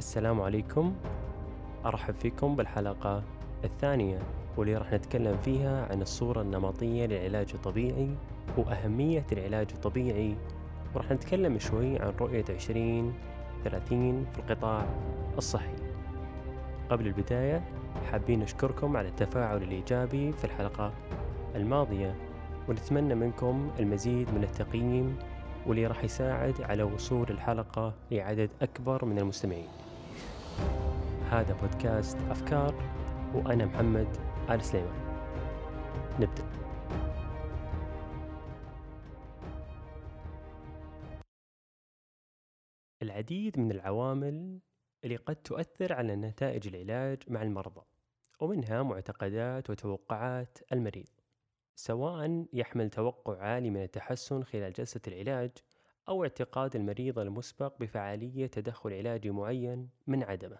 السلام عليكم. أرحب فيكم بالحلقة الثانية واللي راح نتكلم فيها عن الصورة النمطية للعلاج الطبيعي وأهمية العلاج الطبيعي. وراح نتكلم شوي عن رؤية 20 30 في القطاع الصحي. قبل البداية حابين نشكركم على التفاعل الإيجابي في الحلقة الماضية ونتمنى منكم المزيد من التقييم واللي راح يساعد على وصول الحلقة لعدد أكبر من المستمعين. هذا بودكاست أفكار وأنا محمد آل سليمان. نبدأ. العديد من العوامل اللي قد تؤثر على نتائج العلاج مع المرضى ومنها معتقدات وتوقعات المريض سواء يحمل توقع عالي من التحسن خلال جلسة العلاج أو اعتقاد المريض المسبق بفعالية تدخل علاجي معين من عدمه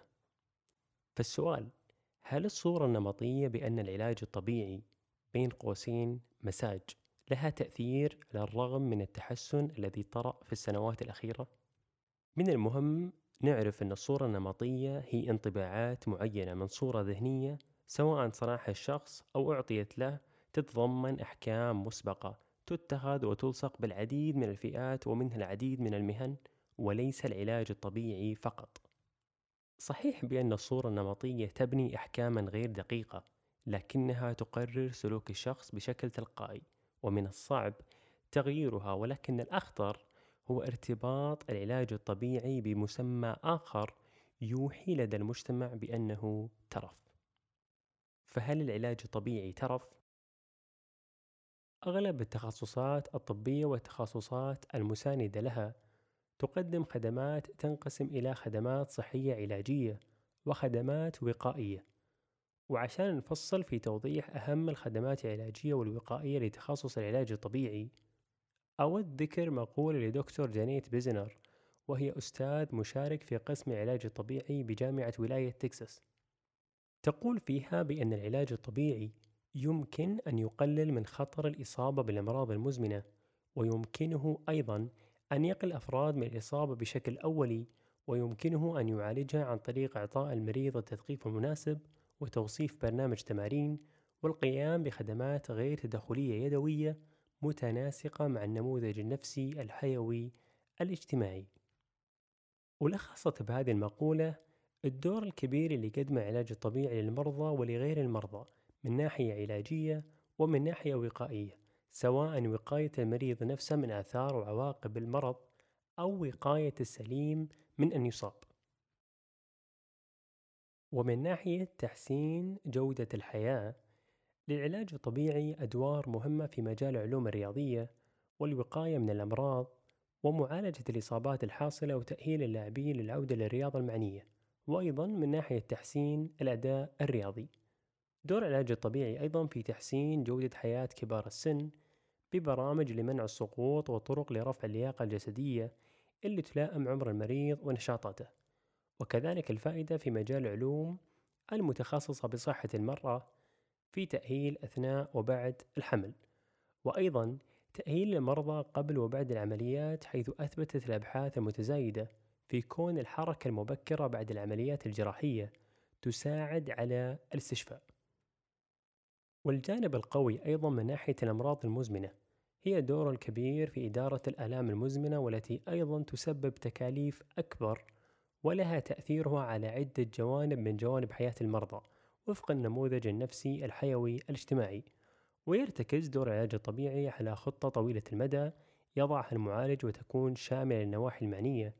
فالسؤال هل الصورة النمطية بأن العلاج الطبيعي بين قوسين مساج لها تأثير على الرغم من التحسن الذي طرأ في السنوات الأخيرة؟ من المهم نعرف أن الصورة النمطية هي انطباعات معينة من صورة ذهنية سواء صنعها الشخص أو أعطيت له تتضمن أحكام مسبقة تتخذ وتلصق بالعديد من الفئات ومنها العديد من المهن وليس العلاج الطبيعي فقط صحيح بأن الصورة النمطية تبني أحكاما غير دقيقة لكنها تقرر سلوك الشخص بشكل تلقائي ومن الصعب تغييرها ولكن الأخطر هو ارتباط العلاج الطبيعي بمسمى آخر يوحي لدى المجتمع بأنه ترف فهل العلاج الطبيعي ترف؟ أغلب التخصصات الطبية والتخصصات المساندة لها. تقدم خدمات تنقسم إلى خدمات صحية علاجية وخدمات وقائية. وعشان نفصل في توضيح أهم الخدمات العلاجية والوقائية لتخصص العلاج الطبيعي أود ذكر مقولة لدكتور جانيت بيزنر وهي أستاذ مشارك في قسم العلاج الطبيعي بجامعة ولاية تكساس. تقول فيها بأن العلاج الطبيعي يمكن أن يقلل من خطر الإصابة بالأمراض المزمنة ويمكنه أيضا أن يقي الأفراد من الإصابة بشكل أولي ويمكنه أن يعالجها عن طريق إعطاء المريض التثقيف المناسب وتوصيف برنامج تمارين والقيام بخدمات غير تدخلية يدوية متناسقة مع النموذج النفسي الحيوي الاجتماعي. ولخصت بهذه المقولة الدور الكبير اللي قدمه العلاج الطبيعي للمرضى ولغير المرضى من ناحية علاجية ومن ناحية وقائية سواء وقاية المريض نفسه من آثار وعواقب المرض أو وقاية السليم من أن يصاب. ومن ناحية تحسين جودة الحياة للعلاج الطبيعي أدوار مهمة في مجال العلوم الرياضية والوقاية من الأمراض ومعالجة الإصابات الحاصلة وتأهيل اللاعبين للعودة للرياضة المعنية وأيضا من ناحية تحسين الأداء الرياضي. دور العلاج الطبيعي أيضا في تحسين جودة حياة كبار السن ببرامج لمنع السقوط وطرق لرفع اللياقة الجسدية اللي تلائم عمر المريض ونشاطاته. وكذلك الفائدة في مجال العلوم المتخصصة بصحة المرأة في تأهيل أثناء وبعد الحمل. وأيضا تأهيل المرضى قبل وبعد العمليات حيث أثبتت الأبحاث المتزايدة في كون الحركة المبكرة بعد العمليات الجراحية تساعد على الاستشفاء. والجانب القوي أيضا من ناحية الأمراض المزمنة. هي دور الكبير في إدارة الآلام المزمنة والتي أيضا تسبب تكاليف أكبر ولها تأثيرها على عدة جوانب من جوانب حياة المرضى وفق النموذج النفسي الحيوي الاجتماعي. ويرتكز دور العلاج الطبيعي على خطة طويلة المدى يضعها المعالج وتكون شاملة للنواحي المعنية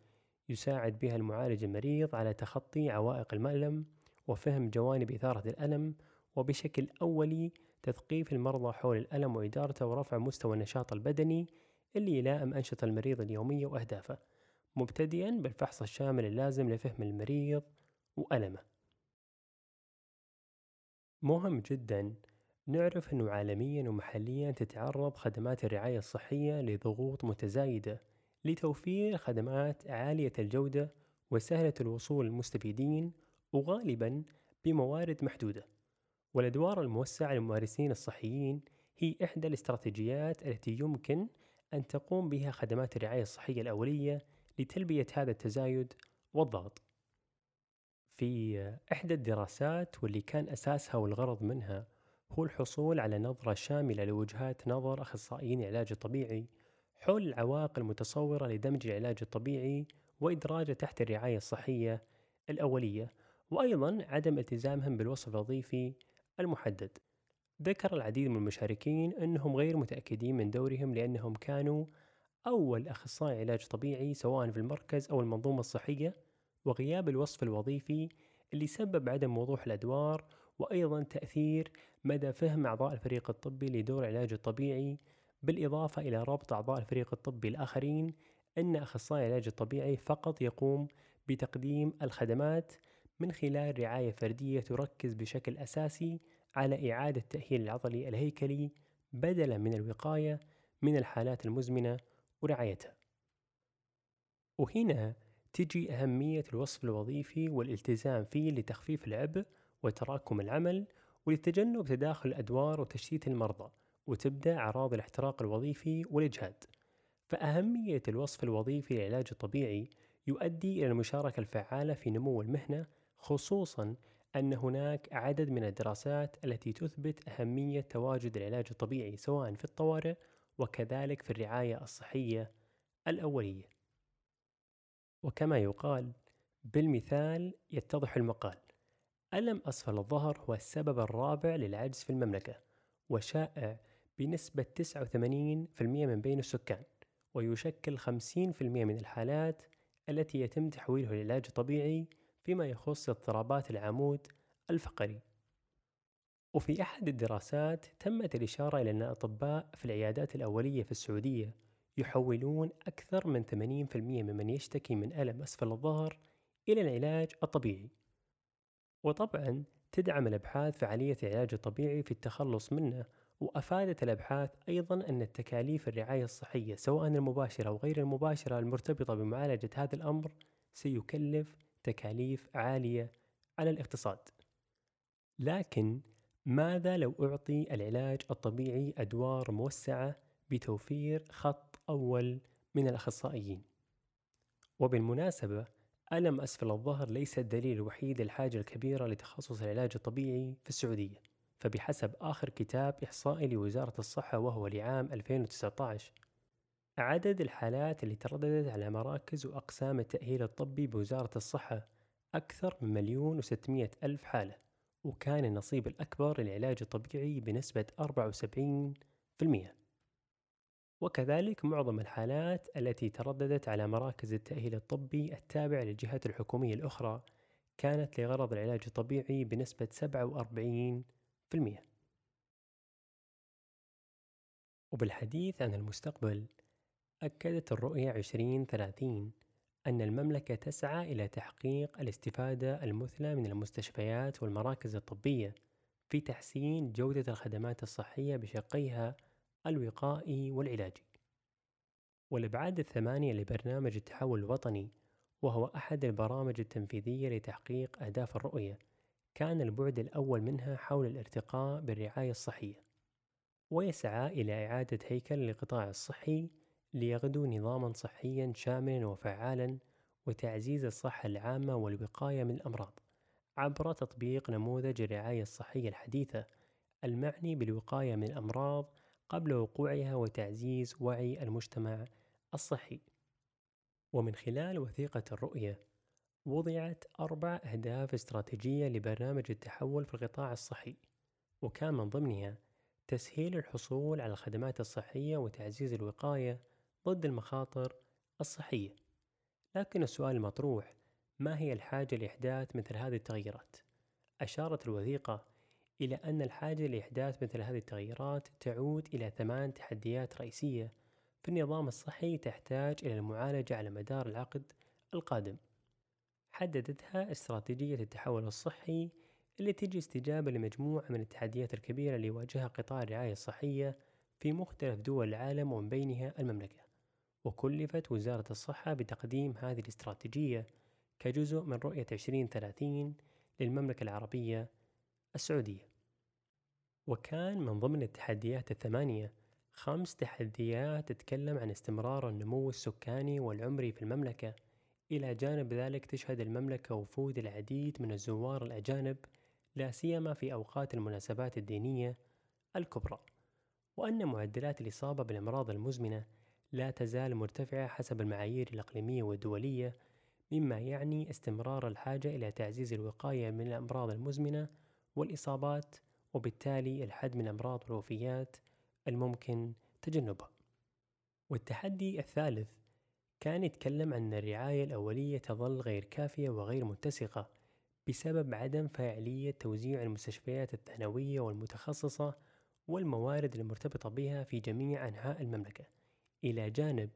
يساعد بها المعالج المريض على تخطي عوائق المألم وفهم جوانب إثارة الألم وبشكل أولي تثقيف المرضى حول الألم وإدارته ورفع مستوى النشاط البدني اللي يلائم أنشطة المريض اليومية وأهدافه مبتدئا بالفحص الشامل اللازم لفهم المريض وألمه. مهم جدا نعرف أنه عالميا ومحليا تتعرض خدمات الرعاية الصحية لضغوط متزايدة لتوفير خدمات عالية الجودة وسهلة الوصول للمستفيدين وغالبا بموارد محدودة. والأدوار الموسعة للممارسين الصحيين هي إحدى الاستراتيجيات التي يمكن أن تقوم بها خدمات الرعاية الصحية الأولية لتلبية هذا التزايد والضغط. في إحدى الدراسات واللي كان أساسها والغرض منها هو الحصول على نظرة شاملة لوجهات نظر أخصائيين العلاج الطبيعي حول العوائق المتصورة لدمج العلاج الطبيعي وإدراجه تحت الرعاية الصحية الأولية وأيضا عدم التزامهم بالوصف الوظيفي المحدد. ذكر العديد من المشاركين أنهم غير متأكدين من دورهم لأنهم كانوا أول أخصائي علاج طبيعي سواء في المركز أو المنظومة الصحية وغياب الوصف الوظيفي اللي سبب عدم وضوح الأدوار وأيضا تأثير مدى فهم أعضاء الفريق الطبي لدور العلاج الطبيعي بالإضافة إلى ربط أعضاء الفريق الطبي الآخرين أن أخصائي العلاج الطبيعي فقط يقوم بتقديم الخدمات من خلال رعاية فردية تركز بشكل أساسي على إعادة التأهيل العضلي الهيكلي بدلا من الوقاية من الحالات المزمنة ورعايتها. وهنا تجي أهمية الوصف الوظيفي والالتزام فيه لتخفيف العبء وتراكم العمل ولتجنب تداخل الأدوار وتشتيت المرضى وتبدأ أعراض الاحتراق الوظيفي والإجهاد فأهمية الوصف الوظيفي للعلاج الطبيعي يؤدي إلى المشاركة الفعالة في نمو المهنة خصوصا أن هناك عدد من الدراسات التي تثبت أهمية تواجد العلاج الطبيعي سواء في الطوارئ وكذلك في الرعاية الصحية الأولية. وكما يقال بالمثال يتضح المقال ألم أسفل الظهر هو السبب الرابع للعجز في المملكة وشائع بنسبة 89% من بين السكان ويشكل 50% من الحالات التي يتم تحويلها للعلاج الطبيعي فيما يخص اضطرابات العمود الفقري. وفي أحد الدراسات تمت الإشارة إلى أن الأطباء في العيادات الأولية في السعودية يحولون أكثر من 80% ممن يشتكي من ألم أسفل الظهر إلى العلاج الطبيعي. وطبعا تدعم الأبحاث فعالية العلاج الطبيعي في التخلص منه وأفادت الأبحاث أيضا أن التكاليف الرعاية الصحية سواء المباشرة أو غير المباشرة المرتبطة بمعالجة هذا الأمر سيكلف تكاليف عالية على الاقتصاد. لكن ماذا لو أعطي العلاج الطبيعي أدوار موسعة بتوفير خط أول من الأخصائيين؟ وبالمناسبة ألم أسفل الظهر ليس الدليل الوحيد للحاجة الكبيرة لتخصص العلاج الطبيعي في السعودية فبحسب آخر كتاب إحصائي لوزارة الصحة وهو لعام 2019 عدد الحالات اللي ترددت على مراكز وأقسام التأهيل الطبي بوزارة الصحة أكثر من مليون وستمائة ألف حالة وكان النصيب الأكبر للعلاج الطبيعي بنسبة 74% وكذلك معظم الحالات التي ترددت على مراكز التأهيل الطبي التابعة للجهات الحكومية الأخرى كانت لغرض العلاج الطبيعي بنسبة 47% وبالحديث عن المستقبل أكدت الرؤية 2030 أن المملكة تسعى إلى تحقيق الاستفادة المثلى من المستشفيات والمراكز الطبية في تحسين جودة الخدمات الصحية بشقيها الوقائي والعلاجي. والأبعاد الثمانية لبرنامج التحول الوطني وهو أحد البرامج التنفيذية لتحقيق أهداف الرؤية كان البعد الأول منها حول الارتقاء بالرعاية الصحية ويسعى إلى إعادة هيكل القطاع الصحي ليغدو نظاما صحيا شاملا وفعالا وتعزيز الصحة العامة والوقاية من الأمراض. عبر تطبيق نموذج الرعاية الصحية الحديثة المعني بالوقاية من الأمراض قبل وقوعها وتعزيز وعي المجتمع الصحي. ومن خلال وثيقة الرؤية وضعت أربع أهداف استراتيجية لبرنامج التحول في القطاع الصحي. وكان من ضمنها تسهيل الحصول على الخدمات الصحية وتعزيز الوقاية ضد المخاطر الصحية. لكن السؤال المطروح ما هي الحاجة لإحداث مثل هذه التغييرات؟ أشارت الوثيقة إلى أن الحاجة لإحداث مثل هذه التغييرات تعود إلى ثمان تحديات رئيسية في النظام الصحي تحتاج إلى المعالجة على مدار العقد القادم. حددتها استراتيجية التحول الصحي اللي تجي استجابة لمجموعة من التحديات الكبيرة اللي يواجهها قطاع الرعاية الصحية في مختلف دول العالم ومن بينها المملكة. وكلفت وزارة الصحة بتقديم هذه الاستراتيجية كجزء من رؤية 2030 للمملكة العربية السعودية. وكان من ضمن التحديات الثمانية خمس تحديات تتكلم عن استمرار النمو السكاني والعمري في المملكة. إلى جانب ذلك تشهد المملكة وفود العديد من الزوار الأجانب لا سيما في أوقات المناسبات الدينية الكبرى. وأن معدلات الإصابة بالأمراض المزمنة لا تزال مرتفعة حسب المعايير الإقليمية والدولية مما يعني استمرار الحاجة إلى تعزيز الوقاية من الأمراض المزمنة والإصابات وبالتالي الحد من الأمراض والوفيات الممكن تجنبها. والتحدي الثالث كان يتكلم عن الرعاية الأولية تظل غير كافية وغير متسقة بسبب عدم فاعلية توزيع المستشفيات الثانوية والمتخصصة والموارد المرتبطة بها في جميع أنحاء المملكة. إلى جانب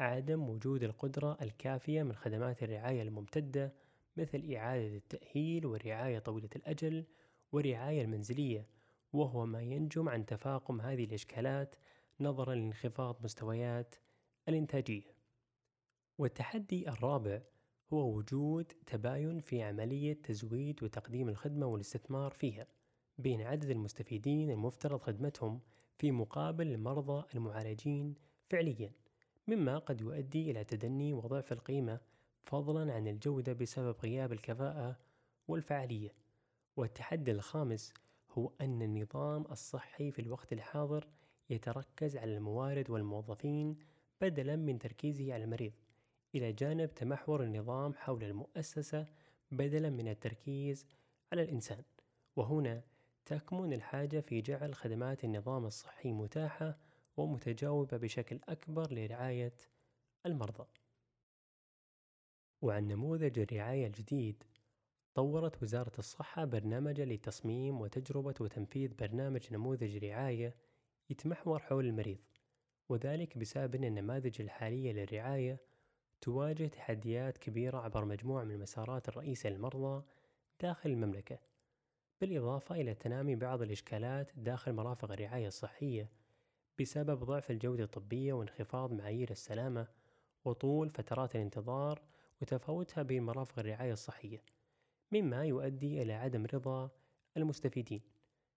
عدم وجود القدرة الكافية من خدمات الرعاية الممتدة مثل إعادة التأهيل والرعاية طويلة الأجل والرعاية المنزلية وهو ما ينجم عن تفاقم هذه الإشكالات نظرا لانخفاض مستويات الإنتاجية. والتحدي الرابع هو وجود تباين في عملية تزويد وتقديم الخدمة والاستثمار فيها بين عدد المستفيدين المفترض خدمتهم في مقابل المرضى المعالجين فعليا مما قد يؤدي إلى تدني وضعف القيمة فضلا عن الجودة بسبب غياب الكفاءة والفعالية. والتحدي الخامس هو أن النظام الصحي في الوقت الحاضر يتركز على الموارد والموظفين بدلا من تركيزه على المريض إلى جانب تمحور النظام حول المؤسسة بدلا من التركيز على الإنسان. وهنا تكمن الحاجة في جعل خدمات النظام الصحي متاحة ومتجاوبة بشكل أكبر لرعاية المرضى. وعن نموذج الرعاية الجديد طورت وزارة الصحة برنامجا لتصميم وتجربة وتنفيذ برنامج نموذج رعاية يتمحور حول المريض وذلك بسبب أن النماذج الحالية للرعاية تواجه تحديات كبيرة عبر مجموعة من المسارات الرئيسية للمرضى داخل المملكة بالإضافة إلى تنامي بعض الإشكالات داخل مرافق الرعاية الصحية بسبب ضعف الجودة الطبية وانخفاض معايير السلامة وطول فترات الانتظار وتفاوتها بين مرافق الرعاية الصحية مما يؤدي إلى عدم رضا المستفيدين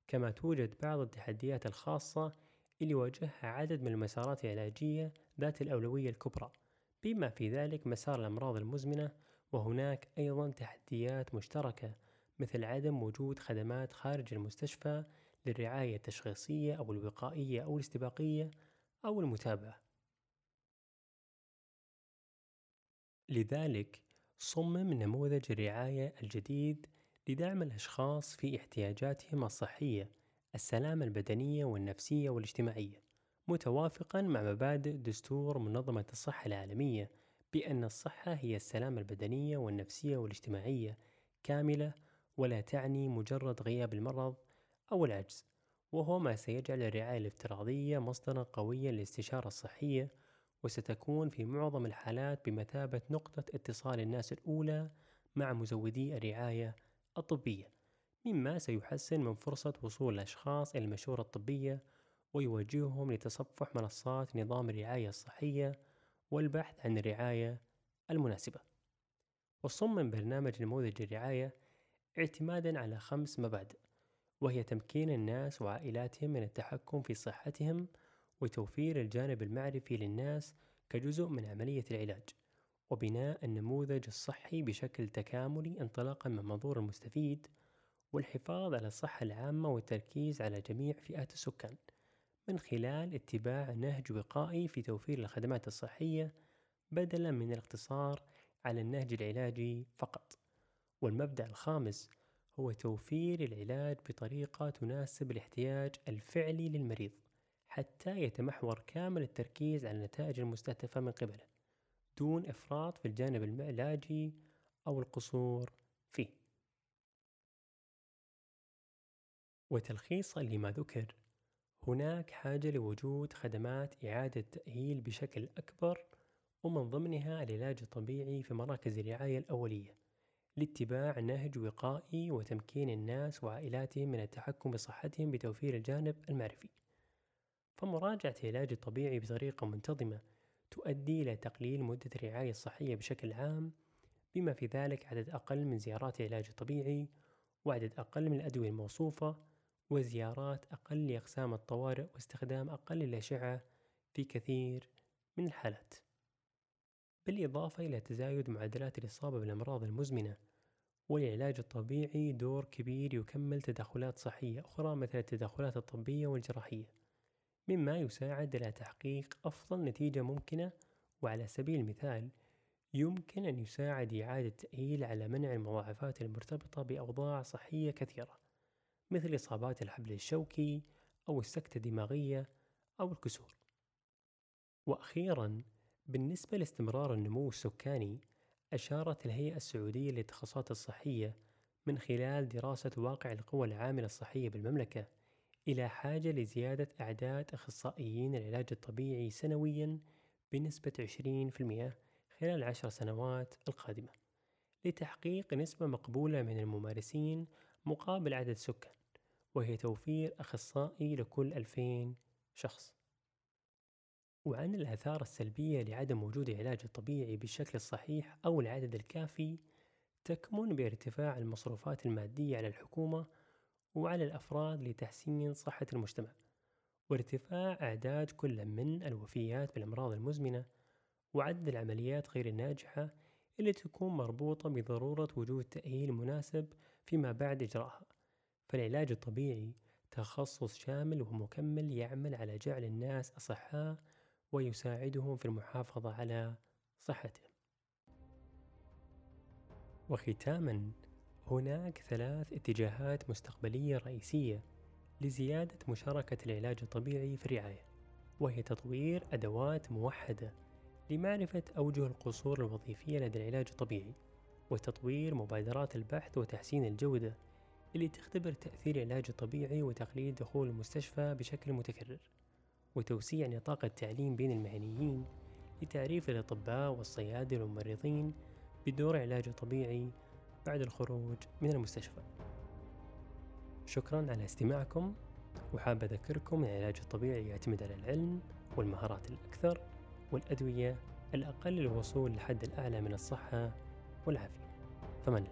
كما توجد بعض التحديات الخاصة اللي يواجهها عدد من المسارات العلاجية ذات الأولوية الكبرى بما في ذلك مسار الأمراض المزمنة وهناك أيضا تحديات مشتركة مثل عدم وجود خدمات خارج المستشفى للرعاية التشخيصية أو الوقائية أو الاستباقية أو المتابعة. لذلك صمم نموذج الرعاية الجديد لدعم الأشخاص في احتياجاتهم الصحية، السلامة البدنية والنفسية والاجتماعية، متوافقا مع مبادئ دستور منظمة الصحة العالمية بأن الصحة هي السلامة البدنية والنفسية والاجتماعية كاملة ولا تعني مجرد غياب المرض أو العجز وهو ما سيجعل الرعاية الافتراضية مصدرا قويا للاستشارة الصحية وستكون في معظم الحالات بمثابة نقطة اتصال الناس الأولى مع مزودي الرعاية الطبية مما سيحسن من فرصة وصول الأشخاص إلى المشورة الطبية ويوجههم لتصفح منصات نظام الرعاية الصحية والبحث عن الرعاية المناسبة. وصمم برنامج نموذج الرعاية اعتمادا على خمس مبادئ. وهي تمكين الناس وعائلاتهم من التحكم في صحتهم وتوفير الجانب المعرفي للناس كجزء من عملية العلاج وبناء النموذج الصحي بشكل تكاملي انطلاقا من منظور المستفيد والحفاظ على الصحة العامة والتركيز على جميع فئات السكان من خلال اتباع نهج وقائي في توفير الخدمات الصحية بدلا من الاقتصار على النهج العلاجي فقط. والمبدأ الخامس هو توفير العلاج بطريقة تناسب الاحتياج الفعلي للمريض حتى يتمحور كامل التركيز على النتائج المستهدفة من قبله دون إفراط في الجانب العلاجي أو القصور فيه. وتلخيصا لما ذكر هناك حاجة لوجود خدمات إعادة تأهيل بشكل أكبر ومن ضمنها العلاج الطبيعي في مراكز الرعاية الأولية. لاتباع نهج وقائي وتمكين الناس وعائلاتهم من التحكم بصحتهم بتوفير الجانب المعرفي. فمراجعة العلاج الطبيعي بطريقة منتظمة تؤدي إلى تقليل مدة الرعاية الصحية بشكل عام بما في ذلك عدد أقل من زيارات العلاج الطبيعي وعدد أقل من الأدوية الموصوفة وزيارات أقل لأقسام الطوارئ واستخدام أقل للأشعة في كثير من الحالات. بالإضافة إلى تزايد معدلات الإصابة بالأمراض المزمنة والعلاج الطبيعي دور كبير يكمل تدخلات صحية أخرى مثل التدخلات الطبية والجراحية مما يساعد على تحقيق أفضل نتيجة ممكنة وعلى سبيل المثال يمكن أن يساعد إعادة التأهيل على منع المضاعفات المرتبطة بأوضاع صحية كثيرة مثل إصابات الحبل الشوكي أو السكتة الدماغية أو الكسور. وأخيرا بالنسبة لاستمرار النمو السكاني أشارت الهيئة السعودية للتخصصات الصحية من خلال دراسة واقع القوى العاملة الصحية بالمملكة إلى حاجة لزيادة أعداد أخصائيين العلاج الطبيعي سنويا بنسبة 20% خلال العشر سنوات القادمة لتحقيق نسبة مقبولة من الممارسين مقابل عدد السكان وهي توفير أخصائي لكل 2000 شخص. وعن الآثار السلبية لعدم وجود العلاج الطبيعي بالشكل الصحيح أو العدد الكافي تكمن بارتفاع المصروفات المادية على الحكومة وعلى الأفراد لتحسين صحة المجتمع. وارتفاع أعداد كل من الوفيات بالأمراض المزمنة وعدد العمليات غير الناجحة اللي تكون مربوطة بضرورة وجود تأهيل مناسب فيما بعد إجراءها. فالعلاج الطبيعي تخصص شامل ومكمل يعمل على جعل الناس أصحاء ويساعدهم في المحافظة على صحتهم. وختاما هناك ثلاث اتجاهات مستقبلية رئيسية لزيادة مشاركة العلاج الطبيعي في الرعاية وهي تطوير أدوات موحدة لمعرفة أوجه القصور الوظيفية لدى العلاج الطبيعي وتطوير مبادرات البحث وتحسين الجودة اللي تختبر تأثير العلاج الطبيعي وتقليل دخول المستشفى بشكل متكرر. وتوسيع نطاق التعليم بين المهنيين لتعريف الأطباء والصيادلة والممرضين بدور علاج طبيعي بعد الخروج من المستشفى. شكرا على استماعكم وحاب أذكركم أن العلاج الطبيعي يعتمد على العلم والمهارات الأكثر والأدوية الأقل للوصول للحد الأعلى من الصحة والعافية. فمن